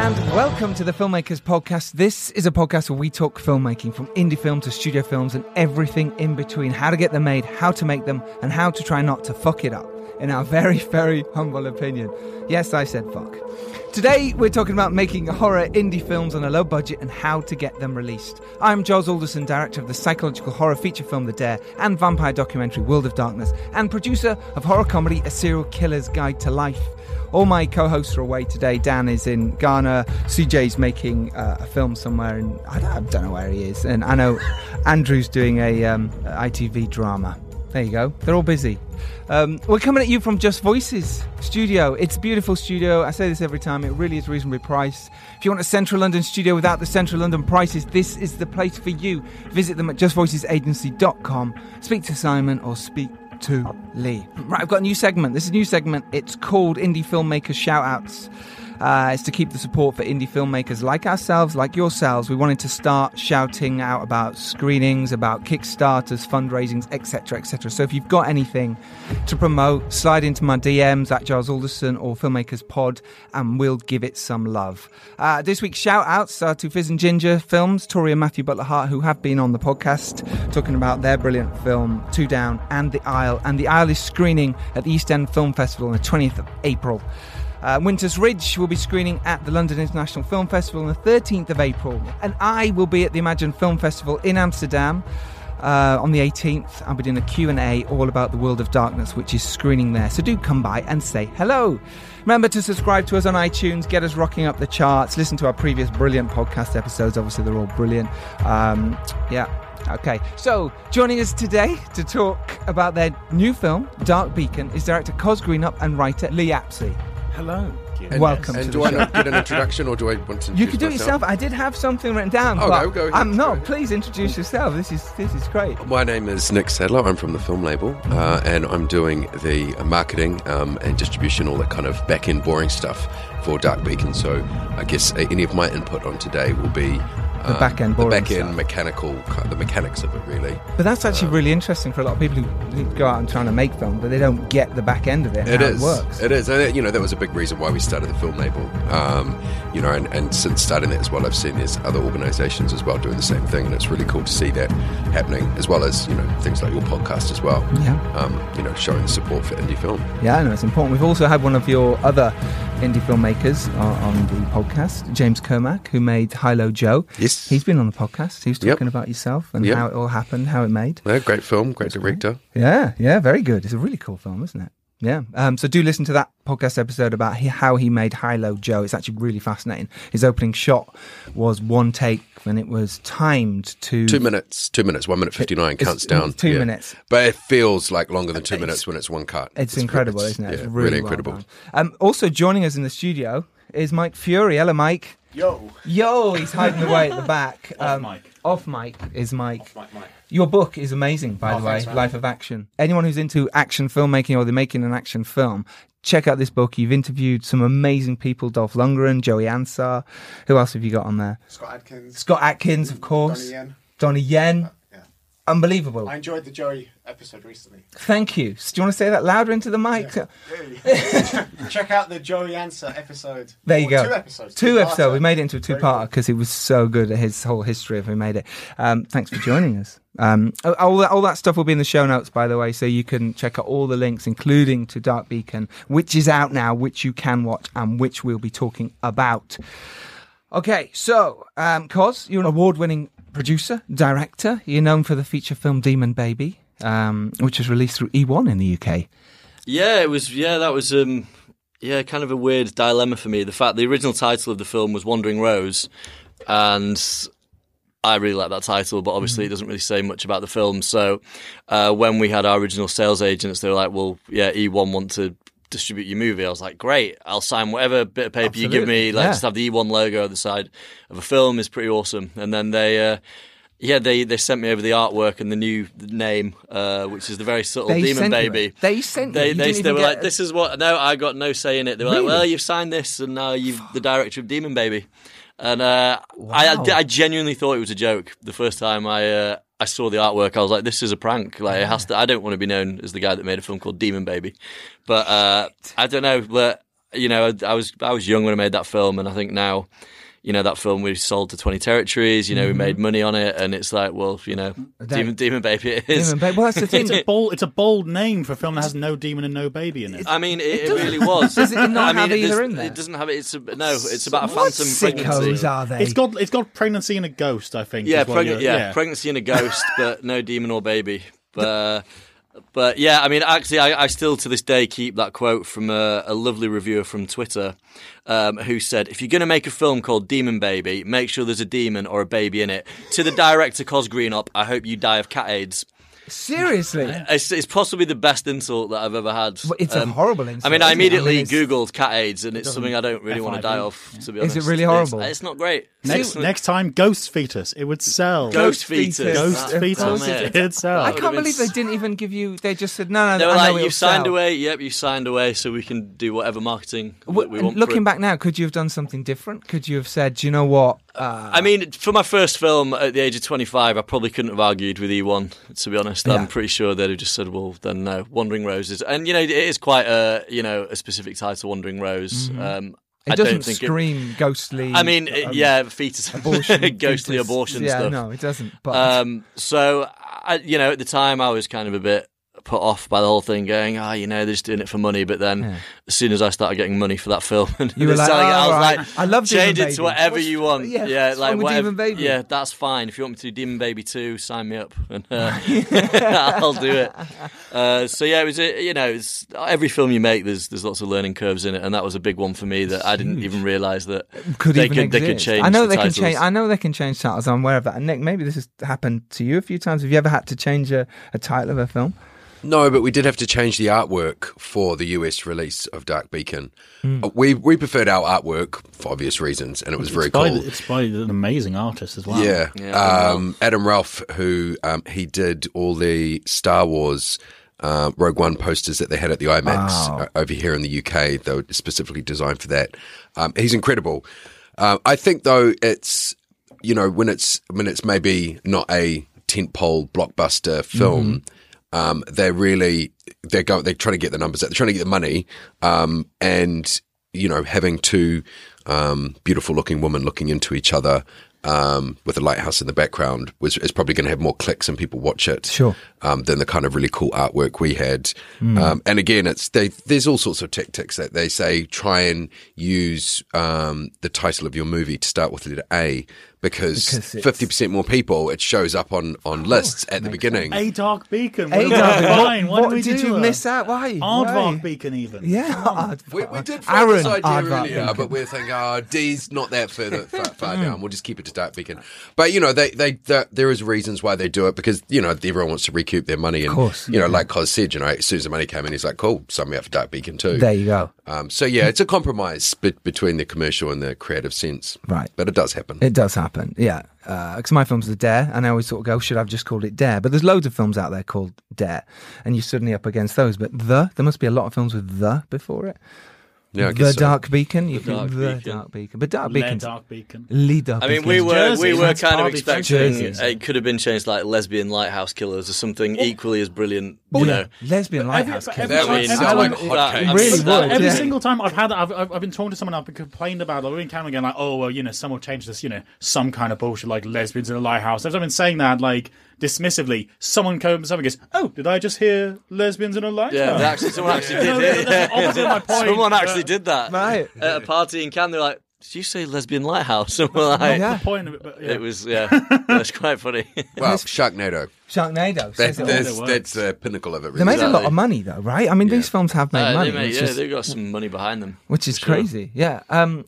and welcome to the Filmmakers Podcast. This is a podcast where we talk filmmaking from indie film to studio films and everything in between. How to get them made, how to make them, and how to try not to fuck it up, in our very, very humble opinion. Yes, I said fuck. Today we're talking about making horror indie films on a low budget and how to get them released. I'm Giles Alderson, director of the psychological horror feature film The Dare and vampire documentary World of Darkness, and producer of horror comedy A Serial Killer's Guide to Life. All my co-hosts are away today. Dan is in Ghana. CJ's making uh, a film somewhere, and I don't, I don't know where he is. And I know Andrew's doing a um, ITV drama. There you go. They're all busy. Um, we're coming at you from Just Voices studio. It's a beautiful studio. I say this every time. It really is reasonably priced. If you want a Central London studio without the Central London prices, this is the place for you. Visit them at justvoicesagency.com. Speak to Simon or speak to Lee. Right, I've got a new segment. This is a new segment. It's called Indie Filmmakers Shoutouts. Uh, it's to keep the support for indie filmmakers like ourselves, like yourselves. We wanted to start shouting out about screenings, about Kickstarters, fundraisings, etc., etc. So if you've got anything to promote, slide into my DMs at Giles Alderson or Filmmakers Pod, and we'll give it some love. Uh, this week's shout outs are to Fizz and Ginger Films, Tori and Matthew Butler Hart, who have been on the podcast talking about their brilliant film, Two Down and The Isle. And The Isle is screening at the East End Film Festival on the 20th of April. Uh, Winters Ridge will be screening at the London International Film Festival on the 13th of April, and I will be at the Imagine Film Festival in Amsterdam uh, on the 18th. I'll be doing a Q&A all about the World of Darkness, which is screening there. So do come by and say hello. Remember to subscribe to us on iTunes, get us rocking up the charts, listen to our previous brilliant podcast episodes. Obviously, they're all brilliant. Um, yeah. Okay, so joining us today to talk about their new film, Dark Beacon, is director Coz Greenop and writer Lee Apsey. Hello. And, Welcome And to do the I show. not get an introduction, or do I want to? You introduce can do it yourself. I did have something written down. Oh, but go, go ahead, I'm not. Please introduce yourself. This is this is great. My name is Nick Sadler. I'm from the film label, uh, and I'm doing the uh, marketing um, and distribution, all that kind of back end boring stuff for Dark Beacon. So I guess uh, any of my input on today will be The back-end the back end stuff. mechanical, the mechanics of it, really. But that's actually really interesting for a lot of people who, go out and trying to make film, but they don't get the back end of it. It how is. It works. It is. And, you know, that was a big reason why we started the film label. Um, you know, and, and since starting that as well, I've seen there's other organisations as well doing the same thing, and it's really cool to see that happening, as well as you know things like your podcast as well. Yeah. Um, you know, showing support for indie film. Yeah, I know it's important. We've also had one of your other indie filmmakers on, on the podcast, James Kermack, who made Hi-Lo Joe. Yes. He's been on the podcast. He was Yep. talking about yourself and Yep. how it all happened, how it made. Yeah, great film, great director. Yeah, yeah, very good. It's a really cool film, isn't it? Yeah. Um, so do listen to that podcast episode about he, how he made Hi-Lo Joe. It's actually really fascinating. His opening shot was one take and it was timed to Two minutes, two minutes, one minute fifty nine It's- counts down. it's two minutes. but it feels like longer than two It's- minutes when it's one cut. It's, incredible, it's- isn't it? It's yeah, really, really incredible. done. Um, also joining us in the studio is Mike Fury. Hello, Mike. Yo. Yo, he's hiding away at the back. Um, Off mic. Off mic is Mike. Mike, Mike. Your book is amazing, by Oh, the way, thanks, man. Life of Action. Anyone who's into action filmmaking or they're making an action film, check out this book. You've interviewed some amazing people Dolph Lundgren, Joey Ansah. Who else have you got on there? Scott Adkins. Scott Adkins, of course. Donnie Yen. Donnie Yen. Yeah. Unbelievable. I enjoyed the Joey episode recently. Thank you. Do you want to say that louder into the mic? Check out the Joey Ansah episode. There you Or go. Two episodes. Two two-parter. episodes. We made it into a two-parter because he was so good at his whole history of who made it. Um, thanks for joining us. Um, all, that, all that stuff will be in the show notes, by the way, so you can check out all the links, including to Dark Beacon, which is out now, which you can watch, and which we'll be talking about. Okay, so, um, Coz, you're an award winning producer, director. You're known for the feature film Demon Baby, um, which was released through E1 in the UK. Yeah, it was. Yeah, that was. Um, yeah, kind of a weird dilemma for me. The fact the original title of the film was Wandering Rose, and I really like that title, but obviously it doesn't really say much about the film. So uh, when we had our original sales agents, they were like, "Well, yeah, E1 want to." Distribute your movie. I was like, great. I'll sign whatever bit of paper you give me. Absolutely, Like, yeah. just have the E1 logo at the side of a film is pretty awesome. And then they, uh, yeah, they they sent me over the artwork and the new name, uh, which is the very subtle They Demon Baby. They sent They? They, they were like, a- this is what. No, I got no say in it. They were Really? like, well, you've signed this, and now you've the director of Demon Baby. And uh, I, Wow. I genuinely thought it was a joke the first time I uh, I saw the artwork. I was like, this is a prank. Like it has to. I don't want to be known as the guy that made a film called Demon Baby. But uh, I don't know. But you know, I, I was I was young when I made that film, and I think now. You know that film we sold to twenty territories. You know we made money on it, and it's like, well, you know, Demon, Demon Baby it is. Demon Baby. Well, that's the thing. It's a bold. It's a bold name for a film that has no demon and no baby in it. I mean, it, it, really was. Does it not I mean, have it either does- in there? It doesn't have it. It's a, no. It's about a what phantom sickos pregnancy. are they? It's got it's got pregnancy and a ghost. I think. Yeah, preg- you're- yeah, pregnancy and a ghost, but no demon or baby. But uh, but yeah, I mean, actually, I, I still to this day keep that quote from a, a lovely reviewer from Twitter um, who said, "If you're going to make a film called Demon Baby, make sure there's a demon or a baby in it." To the director Coz Greenop, I hope you die of cat AIDS. Seriously. It's, it's possibly the best insult that I've ever had. Well, it's a um, horrible insult, I mean, I isn't it? I immediately mean, googled cat AIDS, and it's something I don't really want to die FIV. of. To be honest, Is it really horrible? It's, not great. Next It's- next time, ghost fetus. It would sell. Ghost fetus. fetus. Ghost fetus. it- It'd sell. I can't believe they didn't even give you. They just said no, no. They were I like, it'll "You've signed sell." away. Yep, you signed away, so we can do whatever marketing that we want." looking it." back now, could you have done something different? Could you have said, "Do you know what? Uh, I mean, for my first film at the age of 25, I probably couldn't have argued with E1. To be honest, Yeah. I'm pretty sure they'd have just said, "Well, then no, Wandering Roses." And you know, it is quite a you know a specific title, Wandering Rose. Um, Mm-hmm. I it don't doesn't think it- scream ghostly. I mean, um, yeah, fetus, abortion, ghostly fetus. abortion yeah, stuff. no, it doesn't. But Um, so, I, you know, at the time, I was kind of a bit put off by the whole thing, going, "Ah, you know, they're just doing it for money." But then, as soon as I started getting money for that film, and You were like, selling it, I "Oh, was right. like, I love Demon change it Baby. to whatever What's- you want." yeah, Yeah, like with whatever. Demon Baby? Yeah, that's fine. If you want me to do Demon Baby two, sign me up, and uh, I'll do it. Uh, so yeah, it was. A, you know, it's every film you make, there's there's lots of learning curves in it, and that was a big one for me that I didn't even realise that could they even could they could exist. change. I know the they can titles. change. I know they can change titles. I'm aware of that. And Nick, maybe this has happened to you a few times. Have you ever had to change a, a title of a film? No, but we did have to change the artwork for the US release of Dark Beacon. Uh, We we preferred our artwork for obvious reasons, and it was very it's by, cool. It's by an amazing artist as well. Yeah, Yeah, Adam um, Adam Ralph, who um, he did all the Star Wars uh, Rogue One posters that they had at the IMAX Wow. uh, over here in the UK. They were specifically designed for that. Um, he's incredible. Uh, I think though it's you know when it's when it's maybe not a tentpole blockbuster film. Um, they're really they're going they're trying to get the numbers out. They're trying to get the money, um, and you know having two um, beautiful looking women looking into each other um, with a lighthouse in the background was is probably going to have more clicks and people watch it Sure. um, than the kind of really cool artwork we had. Um, and again, it's they, there's all sorts of tactics that they say try and use um, the title of your movie to start with the letter A because Because fifty percent more people it shows up on on lists at the makes beginning. A Dark Beacon. Hey, What Darby, about what, Fine. Why what did we did do you that? miss out? Why? Why? Aardvark Beacon even. Yeah, Come. We, we did Aaron Aaron, this idea Aardvark earlier, Beacon. but we're thinking, oh, D's not that further far, far Hmm. down. We'll just keep it to Dark Beacon. But you know, they, they, they there is reasons why they do it because you know everyone wants to recoup their money, and course, you know, yeah. like Coz said, you know, as soon as the money came in, he's like, cool, sign me up for Dark Beacon too. There you go. Um, so yeah, it's a compromise be- between the commercial and the creative sense, Right. But it does happen. It does happen, yeah. Because my film's are Dare, and I always sort of go, should I have just called it Dare? But there's loads of films out there called Dare, and you're suddenly up against those. But The, there must be a lot of films with The before it. Yeah, I the so. Dark Beacon, you can Dark The Beacon. Dark Beacon, but Dark Le Beacon, Dark Beacon. Lee Dark I mean, we were Jersey, we were that's kind of expecting Jersey. it could have been changed like lesbian lighthouse killers or something equally as brilliant. Oh, you know, lesbian Every- lighthouse. every killer. That time- would every like time- hotcakes. Really would, Every yeah. single time I've had, I've, I've, I've been talking to someone, I've been complained about, like, we're in Canada again, like, oh, well, you know, someone changed this, you know, some kind of bullshit, like lesbians in a lighthouse. I've been saying that, like, dismissively. Someone comes up and goes, oh, did I just hear lesbians in a lighthouse? yeah, they actually, someone actually did No, it. that's opposite my point. Someone actually Uh, did that Right. at a party in Cannes. They're like, did you say lesbian lighthouse? Something like, Not Yeah. the point of it, but yeah. It was, yeah, that's quite funny. Well, Sharknado. Sharknado. That, says it all. that's works. that's the pinnacle of it. They Really. made a lot of money though, right? I mean, these films have made Uh, money, they made- which, yeah, is, they've got some money behind them. which is for sure. crazy. Yeah. Um,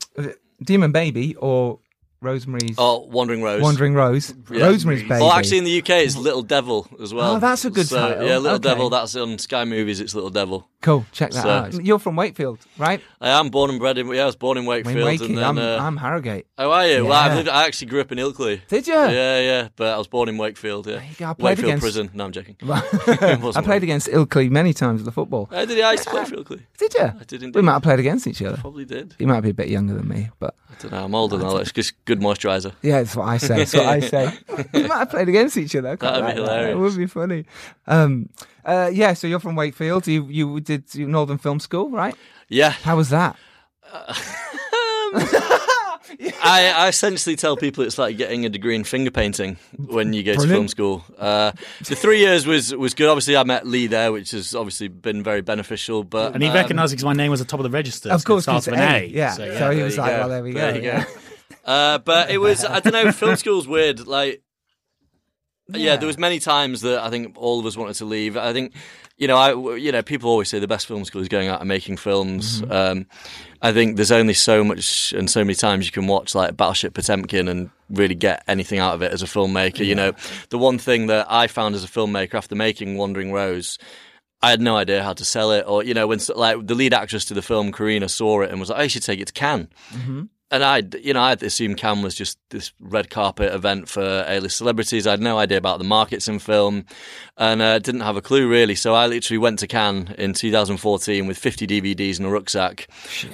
Demon Baby or Rosemary's Oh, Wandering Rose. Wandering Rose. Yeah. Rosemary's Baby. Well, actually, in the UK, it's Little Devil as well. Oh, that's a good so, title. Yeah, Little Okay. Devil. That's on Sky Movies. It's Little Devil. cool. Check that So- out. You're from Wakefield, right? I am born and bred in. Yeah, I was born in Wakefield. In Wakey. and then, I'm, uh, I'm Harrogate. Oh, are you? Well, I, lived, I actually grew up in Ilkley. Did you? Yeah, yeah. But I was born in Wakefield. Yeah. I played Wakefield against- Prison. No, I'm joking. I played against Ilkley many times at the football. I did. I used to play for Ilkley. Did you? I did indeed. We might have played against each other. Probably did. You might be a bit younger than me, but I don't know. I'm older than Alex. Just good moisturiser. yeah, that's what I say. That's what I say. we might have played against each other. I That'd be like that. hilarious. That would be funny. Um, uh, yeah, so you're from Wakefield. You you did Northern Film School, right? Yeah. How was that? I, I essentially tell people it's like getting a degree in finger painting when you go to film school. Uh, the three years was was good. Obviously, I met Lee there, which has obviously been very beneficial. But and he um, recognised because my name was at the top of the register. Of course, it starts 'cause with an A, A. yeah. So, So he was like, go. well, there we There go. Yeah. Uh, but it was I don't know. film school's weird. Like, yeah. there was many times that I think all of us wanted to leave. I think, you know, I you know people always say the best film school is going out and making films. Mm-hmm. Um, I think there's only so much and so many times you can watch like Battleship Potemkin and really get anything out of it as a filmmaker. You know, the one thing that I found as a filmmaker after making Wandering Rose. I had no idea how to sell it, or you know, when like the lead actress to the film, Karina, saw it and was like, "Oh, you should take it to Cannes." And I, you know, I assumed Cannes was just this red carpet event for A-list celebrities. I had no idea about the markets in film, and uh, didn't have a clue really. So I literally went to Cannes in 2014 with 50 DVDs in a rucksack,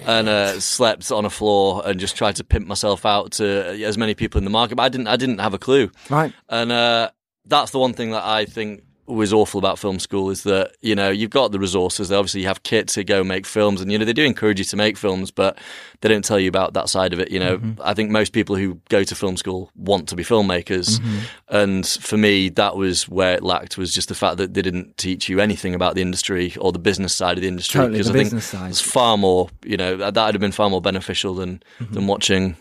and uh, slept on a floor and just tried to pimp myself out to as many people in the market. But I didn't, I didn't have a clue. Right. And uh, that's the one thing that I think was awful about film school is that you know you've got the resources. They obviously, you have kit to go make films, and you know they do encourage you to make films, but they don't tell you about that side of it. You know, mm-hmm. I think most people who go to film school want to be filmmakers, mm-hmm. and for me, that was where it lacked was just the fact that they didn't teach you anything about the industry or the business side of the industry. Totally, because the I think side. it's far more. You know, that would have been far more beneficial than mm-hmm. than watching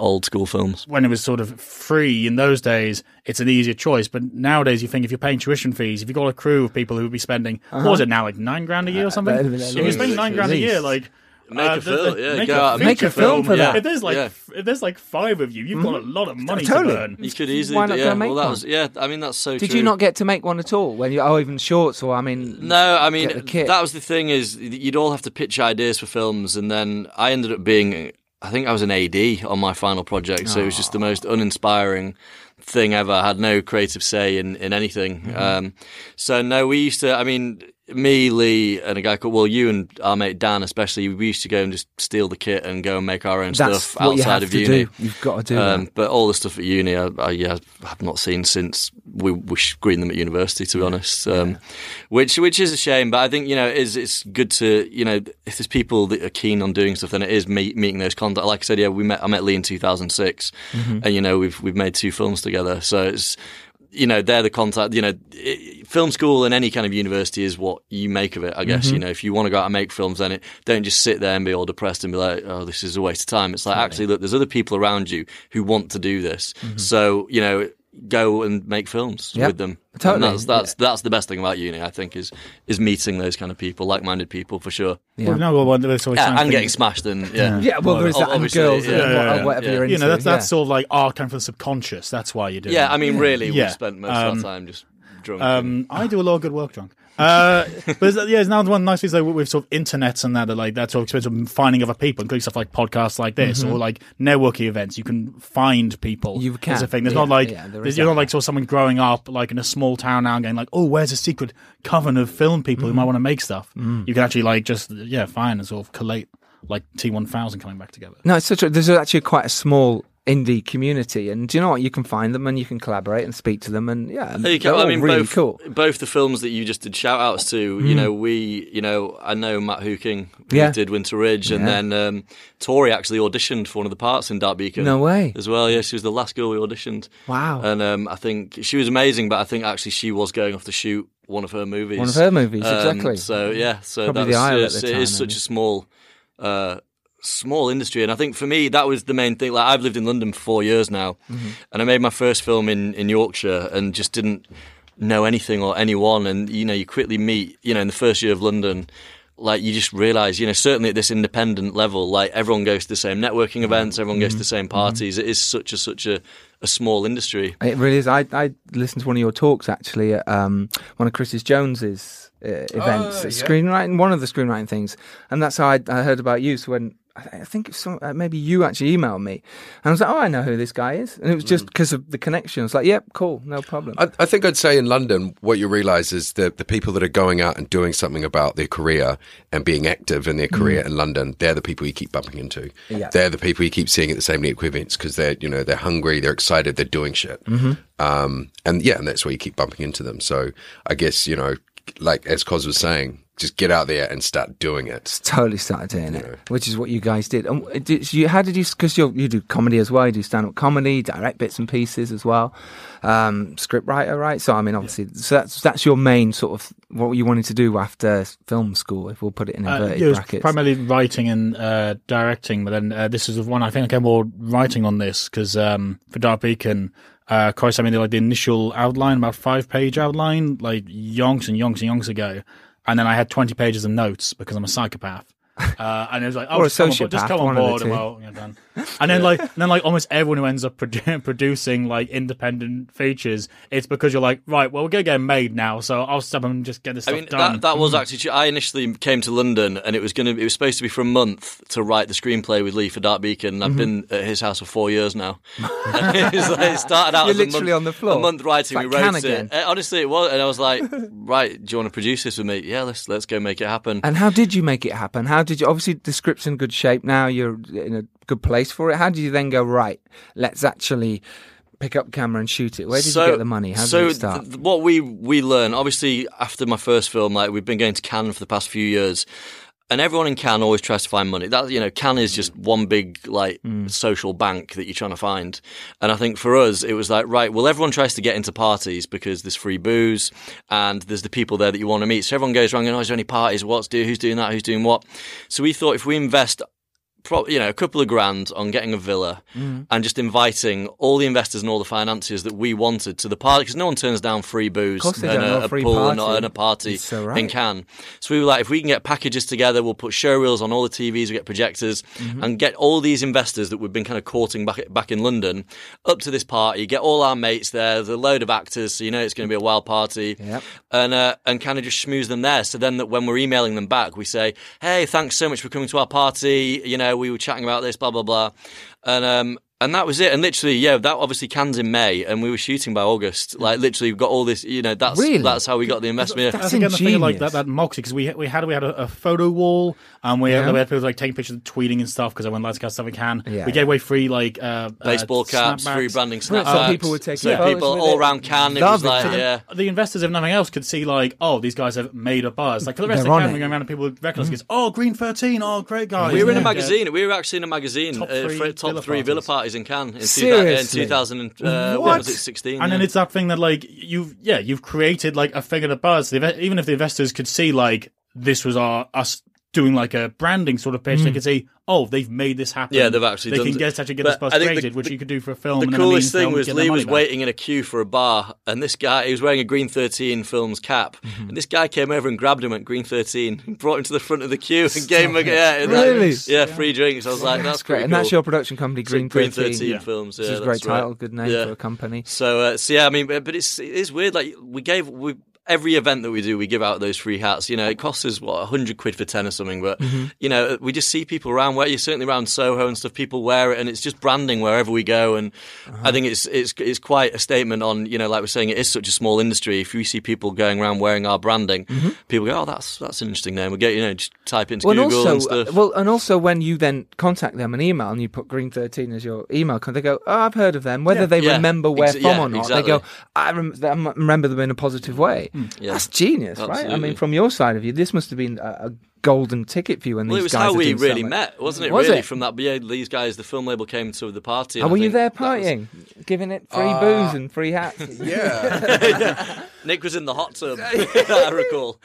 old school films. when it was sort of free in those days, it's an easier choice. But nowadays, you think if you're paying tuition fees, if you've got a crew of people who would be spending, what was it now, like nine grand a year or something? Uh, if you're spending nine grand a year, like. Make uh, a film, the- yeah, make a Make a film for that. If there's like Yeah. if there's like five of you, you've got a lot of money Totally. to burn. You could easily, Why not do, go yeah. make well, that one? was, yeah. I mean, that's so. Did true. you not get to make one at all when you? Oh, even shorts or I mean, No, I mean the kit? that was the thing is you'd all have to pitch ideas for films, and then I ended up being, I think I was an AD on my final project, so it was just the most uninspiring thing ever. I had no creative say in in anything. Mm-hmm. Um, so no, we used to. I mean. Me, Lee, and a guy called well, you and our mate Dan, especially, we used to go and just steal the kit and go and make our own that's stuff outside have of uni. do. You've got to do Um, that. but all the stuff at uni, I, I yeah, I've not seen since we, we screened them at university. To be honest, um, which which is a shame. But I think you know is it's good to you know if there's people that are keen on doing stuff, then it is meet, meeting those contacts. Like I said, yeah, we met I met Lee in 2006, Mm-hmm. and you know we've we've made two films together. So it's you know they're the contact. You know, it, film school and any kind of university is what you make of it. I guess Mm-hmm. you know if you want to go out and make films, then it don't just sit there and be all depressed and be like, oh, this is a waste of time. It's like actually look, there's other people around you who want to do this. So you know. Go and make films. Yep. with them. Totally. And that's that's that's the best thing about uni. I think is is meeting those kind of people, like-minded people for sure. Well, no, well, well, there's always Yeah, and getting smashed and yeah. Yeah, well, there is that and girls yeah, and yeah, what- yeah, whatever yeah. you're into. You know, that's yeah. that's sort of like art kind of the subconscious. That's why you do. Yeah. I mean, really, Yeah. we spent most Um, of our time just drunk. Um, I do a lot of good work drunk. Uh, but yeah, there's now one nice thing like with sort of internets and that, that like that's sort of expensive finding other people, including stuff like podcasts like this or like networking events. You can find people. Mm-hmm. You can, There's a thing. There's yeah, not like yeah, there you're not like sort of someone growing up like in a small town now and going like, oh, where's a secret coven of film people Mm-hmm. who might want to make stuff. Mm. You can actually like just yeah find and sort of collate like T1000 coming back together. No, it's such a, there's actually quite a small indie community, and do you know what? You can find them and you can collaborate and speak to them, and yeah, There you. I mean, really both, cool. both the films that you just did shout outs to, you know, we, you know, I know Matt Hooking Yeah. did Winter Ridge, and then um, Tori actually auditioned for one of the parts in Dark Beacon. No way. As well, yeah, she was the last girl we auditioned. Wow. And um, I think she was amazing, but I think actually she was going off to shoot one of her movies. One of her movies, Um, exactly. So yeah, so Probably that the Isle at the it is time, such a small. Uh, small industry, and I think for me that was the main thing. Like I've lived in London for four years now, and I made my first film in in Yorkshire, and just didn't know anything or anyone, and you know you quickly meet, you know, in the first year of London. Like you just realise, you know, certainly at this independent level, like everyone goes to the same networking events, everyone goes to the same parties. It is such a such a, a small industry. It really is. I, I listened to one of your talks actually at um, one of Chris's Jones's uh, events, Oh, yeah. screenwriting, one of the screenwriting things, and that's how I, I heard about you. So when I I think some, uh, maybe you actually emailed me, and I was like, oh, I know who this guy is, and it was just because of the connection. I was like, yep, cool, no problem. I, I think I'd say in London, what you realise is that the people that are going out and doing something about their career and being active in their career in London, they're the people you keep bumping into. Yeah. They're the people you keep seeing at the same Network events because they're you know they're hungry, they're excited, they're doing shit. Um, and yeah, and that's where you keep bumping into them. So I guess you know, like as Coz was saying, just get out there and start doing it. totally started doing it, which is what you guys did. And did you, how did you? Because you you do comedy as well. You do stand up comedy, direct bits and pieces as well. Um, script writer, right? So I mean, obviously, so that's that's your main sort of what you wanted to do after film school, if we'll put it in Uh, inverted yeah, it was brackets. primarily writing and uh, directing, but then uh, this is the one I think I came more writing on this because um, for Dark Beacon, uh, Christ, I mean, like the initial outline, about five page outline, like yonks and yonks and yonks ago, and then I had twenty pages of notes because I'm a psychopath. Uh, and it was like, oh, Or a just come on board, just come on one of the board, and well, you're done. And then like, and then like almost everyone who ends up produ- producing like independent features, it's because you're like, right, well, we're gonna get made now, so I'll step and just get this I stuff mean, done. that, that was actually. true. I initially came to London, and it was going to. It was supposed to be for a month to write the screenplay with Lee for Dark Beacon. And I've been at his house for four years now. And it, was like, it started out You're as a literally month, on the floor. A month writing, It's we wrote again. it. Uh, honestly, it was, and I was like, right, do you want to produce this with me? Yeah, let's let's go make it happen. And how did you make it happen? How did you? Obviously, the script's in good shape now. You're in a good place for it. How did you then go right? Let's actually pick up camera and shoot it. Where did you get the money? How did so it start? th- what we we learn obviously, after my first film, like we've been going to Cannes for the past few years, and everyone in Cannes always tries to find money. That you know, Cannes is just one big like mm. social bank that you're trying to find. And I think for us, it was like right, well, everyone tries to get into parties because there's free booze and there's the people there that you want to meet. So everyone goes around going, "Oh, is there any parties? What's do? Who's doing that? Who's doing what?" So we thought if we invest pro- you know, a couple of grand on getting a villa Mm. and just inviting all the investors and all the financiers that we wanted to the party because no one turns down free booze and a, a pool and party. a, and a party so in. Cannes. So we were like, if we can get packages together, we'll put show reels on all the TVs, we get projectors, Mm-hmm. and get all these investors that we've been kind of courting back back in London up to this party. Get all our mates there. There's a load of actors, so you know it's going to be a wild party Yep. and uh, and kind of just schmooze them there. So then, that when we're emailing them back, we say, "Hey, thanks so much for coming to our party. You know, we were chatting about this, blah blah blah," and um. And that was it. And literally, yeah, that obviously Cannes in May, and we were shooting by August. Like literally, we've got all this. You know, that's Really? that's how we got the investment. That's I think again, the thing like that, that moxie because we we had we had a, a photo wall and we, Yeah. had, we had people like taking pictures and tweeting and stuff because I went let's get stuff we can. Yeah, we yeah. gave away free like uh, Baseball uh, caps, snapbacks. free branding Right, snapbacks. so people would take so photos people all around Cannes. It was like, So yeah. The investors, if nothing else, could see like, oh, these guys have made a buzz. Like for the rest They're of on the it. camera going around and people would recognize, goes, oh, Green Thirteen, oh, great guys. We were in a magazine. We were actually in a magazine Top uh, three for top villa three villa parties. Parties in Cannes in, two, in 2000. And, uh, what? What? was it? 16. And then it's that thing that like you've yeah you've created like a figure of the buzz. Even if the investors could see like this was our us doing like a branding sort of pitch, they could see oh they've made this happen. Hmm. Yeah, they've actually they done can it. get actually get But this buzz I the- created, which the- you could do for a film. The and then a coolest thing film, was get Lee was back. waiting in a queue for a bar, and this guy he was wearing a Green Thirteen Films cap, Mm-hmm. and this guy came over and grabbed him at Green Thirteen, brought him to the front of the queue, and gave him a yeah, and like, Really? yeah, free drinks. I was like, that's, That's great. pretty And that's your production company, So Green, Green 13. 13 Films. Yeah, Which is a that's great right. title, good name for a company. So, uh, so yeah, I mean, but but it's it is weird. Like we gave we every event that we do, we give out those free hats. You know, it costs us what hundred quid for ten or something, but Mm-hmm. you know, we just see people around where you're certainly around Soho and stuff. People wear it, and it's just branding wherever we go. And Uh-huh. I think it's it's it's quite a statement on you know, like we're saying, it is such a small industry. If we see people going around wearing our branding, people go, oh, that's that's an interesting name. We get you know, just type into Mm-hmm. Well, and Google and also, stuff. uh, well, and also when you then contact them an email and you put Green Thirteen as your email, they go, "Oh, I've heard of them." Whether they Yeah. remember where Ex- from yeah, or not, exactly. they go, "I rem- I remember them in a positive way." Hmm. Yeah. That's genius, right? I mean, from your side of you, this must have been a, a golden ticket for you. When Well, it these was guys how are we doing so really much. met, wasn't it? Was really, it? from that. But yeah, these guys, the film label came to the party. Oh, and were you there that was- partying? giving it free Uh, booze and free hats. Yeah, yeah. Nick was in the hot tub. I recall.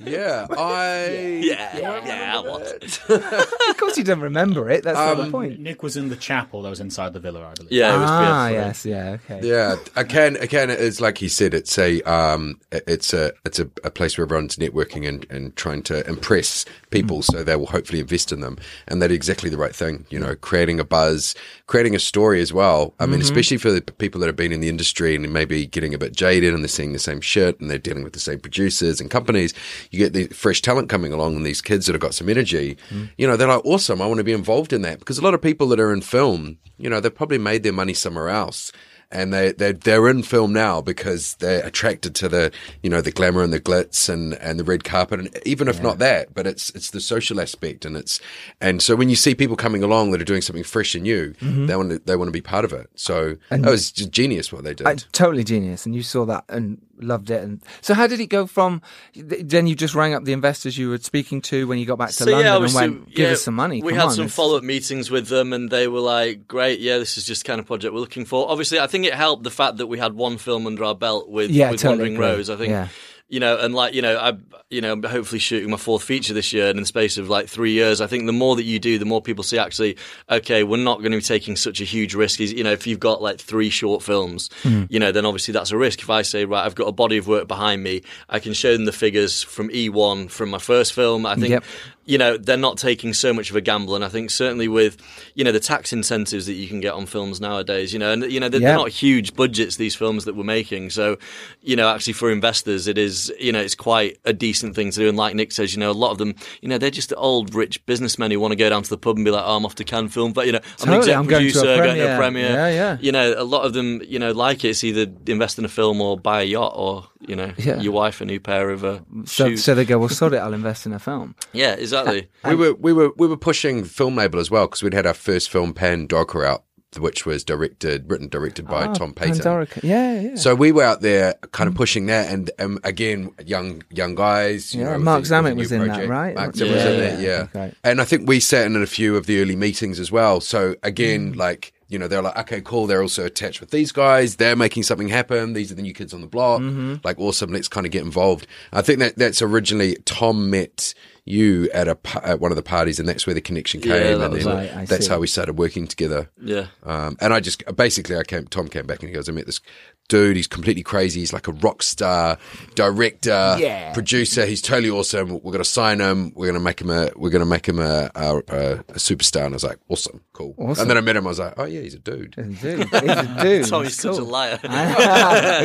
yeah. I Yeah, yeah, I was. of course, you don't remember it. That's not Um, the point. Nick was in the chapel that was inside the villa, I believe. Yeah, it was Ah, beautiful. yes, yeah, okay. Yeah, again, again, it's like he said. It's a, um, it's a, it's a, a place where everyone's networking and, and trying to impress people, so they will hopefully invest in them, and that's exactly the right thing. You know, creating a buzz, creating a story as well. I mean, mm-hmm. especially for the people that have been in the industry and maybe getting a bit jaded, and they're seeing the same shit, and they're dealing with the same producers and companies. You get the fresh talent coming along, and these kids that have got some energy. Mm. You know, they're like, awesome. I want to be involved in that because a lot of people that are in film, you know, they've probably made their money somewhere else and they they they're in film now because they're attracted to the you know the glamour and the glitz and and the red carpet and even if not that but it's it's the social aspect and it's and so when you see people coming along that are doing something fresh and new they want to they want to be part of it. So that was genius what they did. Uh, totally genius, and you saw that and loved it. And so, how did it go from? Then you just rang up the investors you were speaking to when you got back to London and went, "Give yeah, us some money." We Come had on, some this- follow up meetings with them, and they were like, "Great, yeah, this is just the kind of project we're looking for." Obviously, I think it helped the fact that we had one film under our belt with, Yeah, with totally Wandering agree. Rose. I think. Yeah. You know, and like you know, I you know, hopefully shooting my fourth feature this year, and in the space of like three years, I think the more that you do, the more people see actually, okay, we're not going to be taking such a huge risk. Is you know, if you've got like three short films, Hmm. you know, then obviously that's a risk. If I say, right, I've got a body of work behind me, I can show them the figures from E1 from my first film. I think Yep. You know they're not taking so much of a gamble and i think certainly with you know the tax incentives that you can get on films nowadays you know and you know they're, Yeah. they're not huge budgets these films that we're making so you know actually for investors it is you know it's quite a decent thing to do and like nick says you know a lot of them you know they're just the old rich businessmen who want to go down to the pub and be like oh i'm off to Cannes film but you know i'm Totally, an exec I'm going to a producer going to a premiere Yeah, yeah. you know a lot of them you know like it it's either invest in a film or buy a yacht or you know Yeah. your wife a new pair of uh, So, shoes so they go, "Well, sod it, I'll invest in a film." yeah exactly we were we were we were pushing film label as well because we'd had our first film Pandora out which was directed written directed by Ah, Tom Paton Pandorica. Yeah, yeah. So we were out there kind of pushing that, and um, again, young young guys. You Yeah, know, Mark the- with the Zanuck new was in that, right? Mark Yeah, was in yeah, it, yeah. Okay. And I think we sat in a few of the early meetings as well. So again, Mm. like you know, they're like, okay, cool. They're also attached with these guys. They're making something happen. These are the new kids on the block. Mm-hmm. Like, awesome. Let's kind of get involved. I think that that's originally Tom met you at a at one of the parties, and that's where the connection came. Yeah, that and right, I that's see. how we started working together. yeah Um, and I just basically, I came. Tom came back and he goes, "I met this dude. He's completely crazy. He's like a rock star, director, Yeah. producer. He's totally awesome. We're gonna sign him. We're gonna make him a. We're gonna make him a a, a, a superstar." And I was like, "Awesome, cool." Awesome. And then I met him. I was like, "Oh yeah, he's a dude." He's a dude. He's a dude. Tommy's It's such a liar like,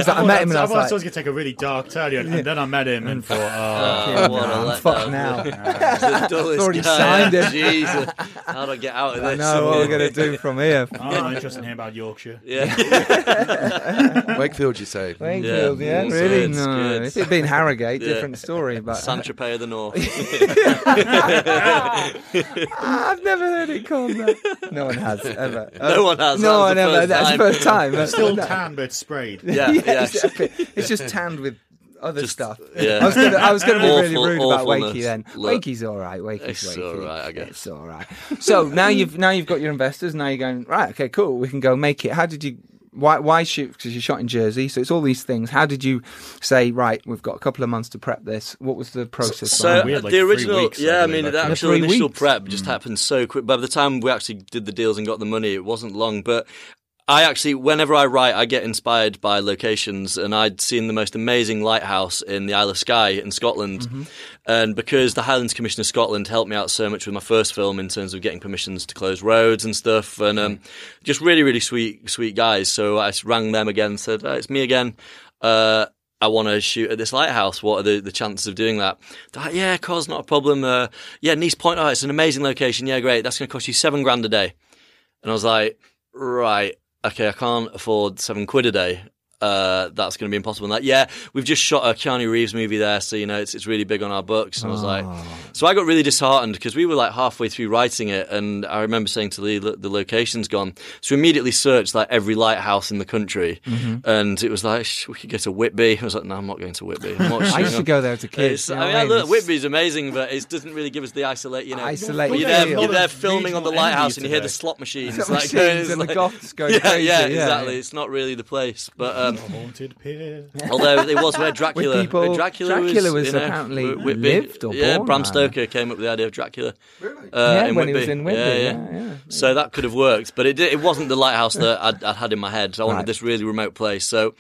I met him and I I was thought like, was going to take a really dark turn, and, and then I met him and thought, uh, oh, Oh, what a I'm fucked now. the dullest Already guy. signed it. Jesus, how do I get out of I this? know what we're gonna do from here. oh, I'm interested in hearing about Yorkshire. Yeah, Wakefield, you say? Wakefield, yeah, Yeah, really? good, no, good. if it'd been Harrogate, Yeah. different story. But San Tropez of the North. I've never heard it called that. No one has ever. No uh, one has. No That one ever. That's the time. first time. That's Still no. tan, but sprayed. Yeah, Yeah, yeah. exactly. It's just tanned with other Just- stuff. yeah. I was gonna, I was gonna be really Awful- rude about. Wakey then. Look. Wakey's all right. Wakey's It's Wakey. all right, I guess. It's all right. So now you've now you've got your investors. Now you're going right. Okay, cool. We can go make it. How did you? Why why shoot? Because you shot in Jersey, so it's all these things. How did you say right? We've got a couple of months to prep this. What was the process? So behind We had, like, the original, weeks, yeah, I believe, mean, the actually. actual Three initial weeks? prep just hmm. happened so quick. By the time we actually did the deals and got the money, it wasn't long. But I actually, whenever I write, I get inspired by locations, and I'd seen the most amazing lighthouse in the Isle of Skye in Scotland, Mm-hmm. and because the Highlands Commission of Scotland helped me out so much with my first film in terms of getting permissions to close roads and stuff, and um, just really, really sweet, sweet guys. So I rang them again, and said, oh, "It's me again." Uh, I want to shoot at this lighthouse. What are the, the chances of doing that? Like, yeah, cause not a problem. Uh, yeah, Neist Point. Oh, it's an amazing location. Yeah, great. That's going to cost you seven grand a day. And I was like, right, okay, I can't afford seven quid a day. Uh, that's going to be impossible. And like, yeah, we've just shot a Keanu Reeves movie there, so you know it's it's really big on our books. And I was like, so I got really disheartened because we were like halfway through writing it, and I remember saying to Lee, "Look, the location's gone. So we immediately searched like every lighthouse in the country, and it was like "Sh- we could go to Whitby. I was like, no, I'm not going to Whitby. I used to go there as a kid. It's, I mean, mean? look, Whitby's amazing, but it doesn't really give us the isolate. You know, Isolated You're there, you're there filming on the lighthouse, and you hear the slot machines. Slot machines it's and the goths going yeah, crazy, Yeah, yeah. exactly. It's not really the place, but um, Haunted pier. although it was where Dracula, people- where Dracula, Dracula was, was you know, apparently Wh- Whitby. lived or yeah, born Bram around Stoker came up with the idea of Dracula. Uh, Yeah, in when he was in Whitby, Yeah, yeah, yeah. So that could have worked, but it it wasn't the lighthouse that I'd, I'd had in my head. So I wanted Right. this really remote place. So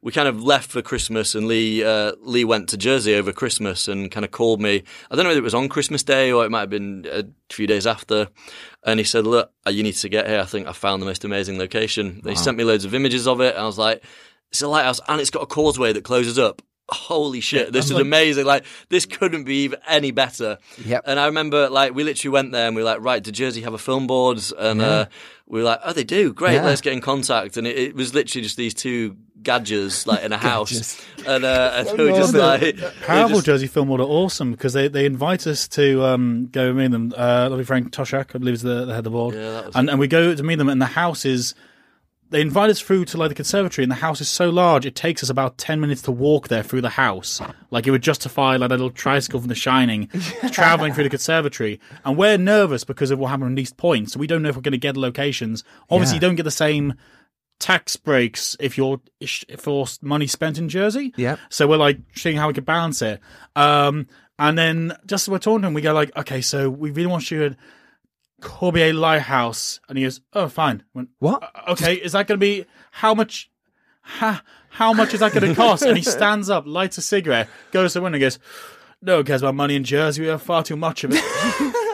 we kind of left for Christmas, and Lee uh, Lee went to Jersey over Christmas and kind of called me. I don't know whether it was on Christmas Day or it might have been a few days after. And he said, "Look, you need to get here. I think I found the most amazing location." He sent me loads of images of it, and I was like, "It's a lighthouse, and it's got a causeway that closes up." Holy shit! This is amazing. Like this couldn't be even any better. Yep. And I remember, like, we literally went there and we were like, right, did Jersey have a film board? And uh, we were like, oh, they do. Great, Yeah. let's get in contact. And it, it was literally just these two gadgets like, in a house. And, uh, and we were just like, we Powerful just- Jersey Film Board are awesome because they, they invite us to um, go meet them. Uh, lovely Frank Toshak, I believe, is the, the head of the board. Yeah, that was- and, and we go to meet them, and the house is. They invite us through to like the conservatory, and the house is so large it takes us about ten minutes to walk there through the house. Like it would justify like a little tricycle from The Shining, traveling through the conservatory. And we're nervous because of what happened in Neist Point, so we don't know if we're going to get locations. Obviously, Yeah. you don't get the same tax breaks if you're for money spent in Jersey. Yep. So we're like seeing how we could balance it. Um, and then just as we're talking to him, we go like, okay, so we really want you at Corbière Lighthouse, and he goes, oh, fine. I went, What? "Uh, Okay, is that going to be how much? Ha, how much is that going to cost? and he stands up, lights a cigarette, goes to the window, and goes. No one cares about money in Jersey. We have far too much of it.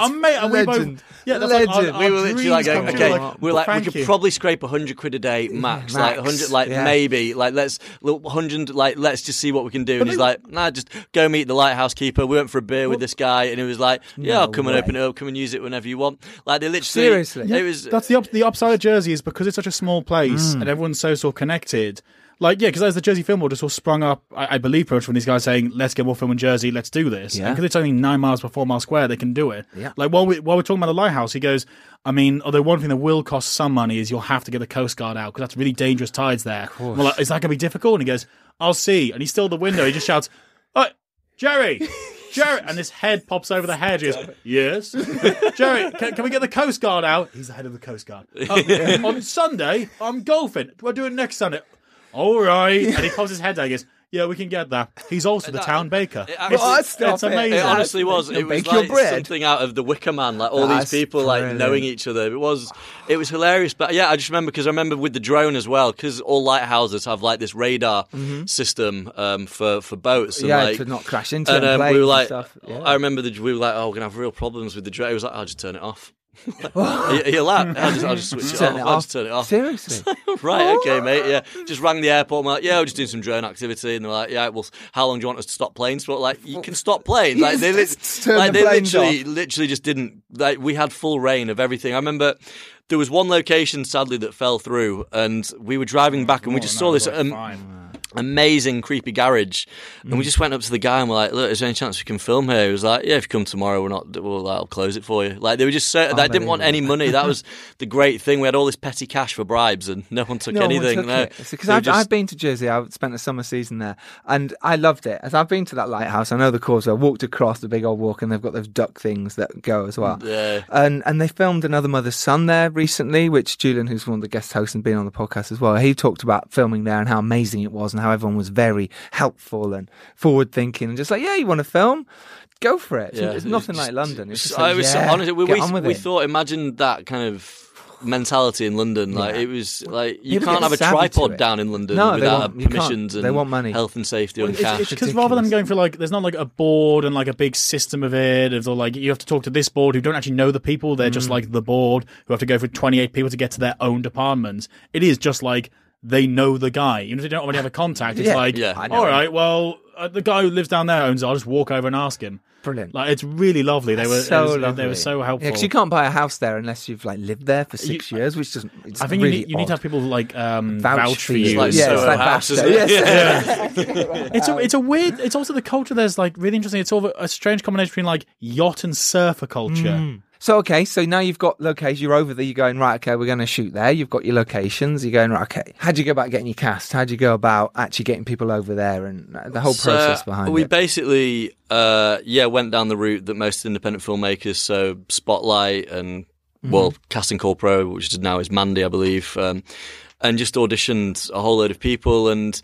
I'm mate, and we both, Legend. yeah, that's like our, Legend. our we were literally like, going, okay, like, we were like, we could you. probably scrape hundred quid a day max, like hundred, like yeah. maybe, like let's look hundred, like let's just see what we can do. And he's like, nah, just go meet the lighthouse keeper. We went for a beer with this guy, and he was like, yeah, I'll come and open it up, come and use it whenever you want. Like they literally, Seriously? it was. That's the the upside of Jersey is because it's such a small place Hmm. and everyone's so sort of connected. Like, yeah, because as the Jersey Film Board just all sprung up, I, I believe, pretty much from these guys saying, "Let's get more film in Jersey, let's do this." Yeah. because it's only nine miles per four mile square, they can do it. Yeah. Like while we while we're talking about the lighthouse, he goes, "I mean, although one thing that will cost some money is you'll have to get the Coast Guard out because that's really dangerous tides there." We're like, is that going to be difficult? And he goes, "I'll see." And he's still at the window. He just shouts, "Oh, Jerry." Jerry, and his head pops over the hedge. He goes, "Yes, Jerry, can, can we get the Coast Guard out?" He's the head of the Coast Guard. "Um, on Sunday, I'm golfing. We'll do it next Sunday. All right. And he pops his head down. He goes, "Yeah, we can get that." He's also the town baker. It It's, actually- stop it's it. amazing. It honestly was. You'll It was bake your like bread. something out of the Wicker Man. Like all That's these people like brilliant. knowing each other. It was. It was hilarious. But yeah, I just remember because I remember with the drone as well. Because all lighthouses have like this radar system um, for for boats. And, Mm-hmm. Yeah, like, to not crash into and it and um, planes we were and like, stuff. Yeah. I remember the, we were like, oh, we're gonna have real problems with the drone. It was like, I'll just turn it off. Are, you, are you allowed? I'll just, I'll just switch it Turn off. it I'll off. just turn it off. Seriously? right, okay, mate. Yeah, just rang the airport. And we're like, yeah, we're just doing some drone activity, and they're like, yeah, well, how long do you want us to stop planes for? Like, you can stop planes. Like they, lit- Just turn like, the they planes literally, literally just didn't. Like, we had full reign of everything. I remember. There was one location, sadly, that fell through, and we were driving back, and we just Oh, saw this um, fine. Amazing creepy garage, and Mm. we just went up to the guy and we're like, "Look, is there any chance we can film here?" He was like, "Yeah, if you come tomorrow, we're not. We'll, I'll close it for you." Like they were just so they didn't want any money. That was the great thing. We had all this petty cash for bribes, and no one took No anything. took no. Because I've, just- I've been to Jersey. I spent the summer season there, and I loved it. As I've been to that lighthouse, I know the causeway. I walked across the big old walk, and they've got those duck things that go as well. Yeah. And and they filmed another mother's son there recently, which Julian, who's one of the guest hosts and been on the podcast as well, he talked about filming there and how amazing it was, and how everyone was very helpful and forward thinking, and just like, yeah, you want to film, go for it. It's, Yeah, it's nothing just- like London. It's just I was yeah, honestly, we, we, we thought, imagine that kind of mentality in London. Like it was like you People can't have a tripod down in London No, they without want- you can't. permissions They want money. health and safety and It's cash. because rather than going for like, there's not like a board and like a big system of it, of like you have to talk to this board who don't actually know the people. They're Mm. just like the board who have to go for 28 people to get to their own department. It is just like they know the guy. Even if they don't already have a contact, it's Yeah. like, Yeah. All him. right, well, uh, the guy who lives down there owns it. I'll just walk over and ask him. Brilliant. Like it's really lovely. They were so was- lovely. They were so helpful. Yeah, 'cause you can't buy a house there unless you've like lived there for six years, which doesn't. It's I think really you need you need to have people like um, Vouch vouch, for you. you. like yeah, it's like House, it? Yes. it's a it's a weird. It's also the culture. There's like really interesting. It's sort of a, a strange combination between like yacht and surfer culture. So okay, so now you've got locations. You're over there. You're going right. Okay, we're going to shoot there. You've got your locations. You're going right. Okay, how'd you go about getting your cast? How'd you go about actually getting people over there and uh, the whole So, process behind we it? We basically, uh, yeah, went down the route that most independent filmmakers, so Spotlight and Mm-hmm. well, Casting Call Pro, which is now is Mandy, I believe, um, and just auditioned a whole load of people. And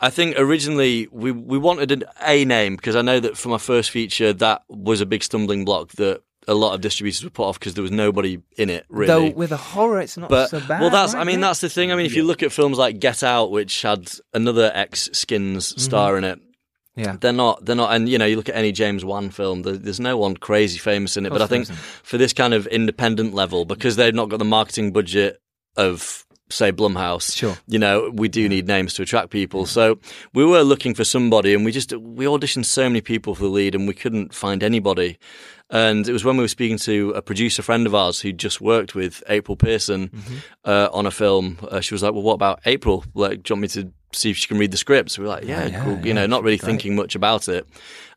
I think originally we we wanted an A name because I know that for my first feature that was a big stumbling block that a lot of distributors were put off because there was nobody in it really. Though with a horror, it's not But so bad. well, that's right? I mean Yeah. that's the thing. I mean, if you look at films like Get Out, which had another ex Skins Mm-hmm. star in it, yeah. they're not they're not. And you know, you look at any James Wan film, there, there's no one crazy famous in it. But I course there think for this kind of independent level, because they've not got the marketing budget of say Blumhouse, Sure. you know, we do need names to attract people. So we were looking for somebody, and we just we auditioned so many people for the lead, and we couldn't find anybody. And it was when we were speaking to a producer friend of ours who just worked with April Pearson Mm-hmm. uh, on a film. Uh, she was like, "Well, what about April? Like, do you want me to see if she can read the scripts?" We were like, "Yeah, yeah, cool." yeah, you know, not really thinking much about it.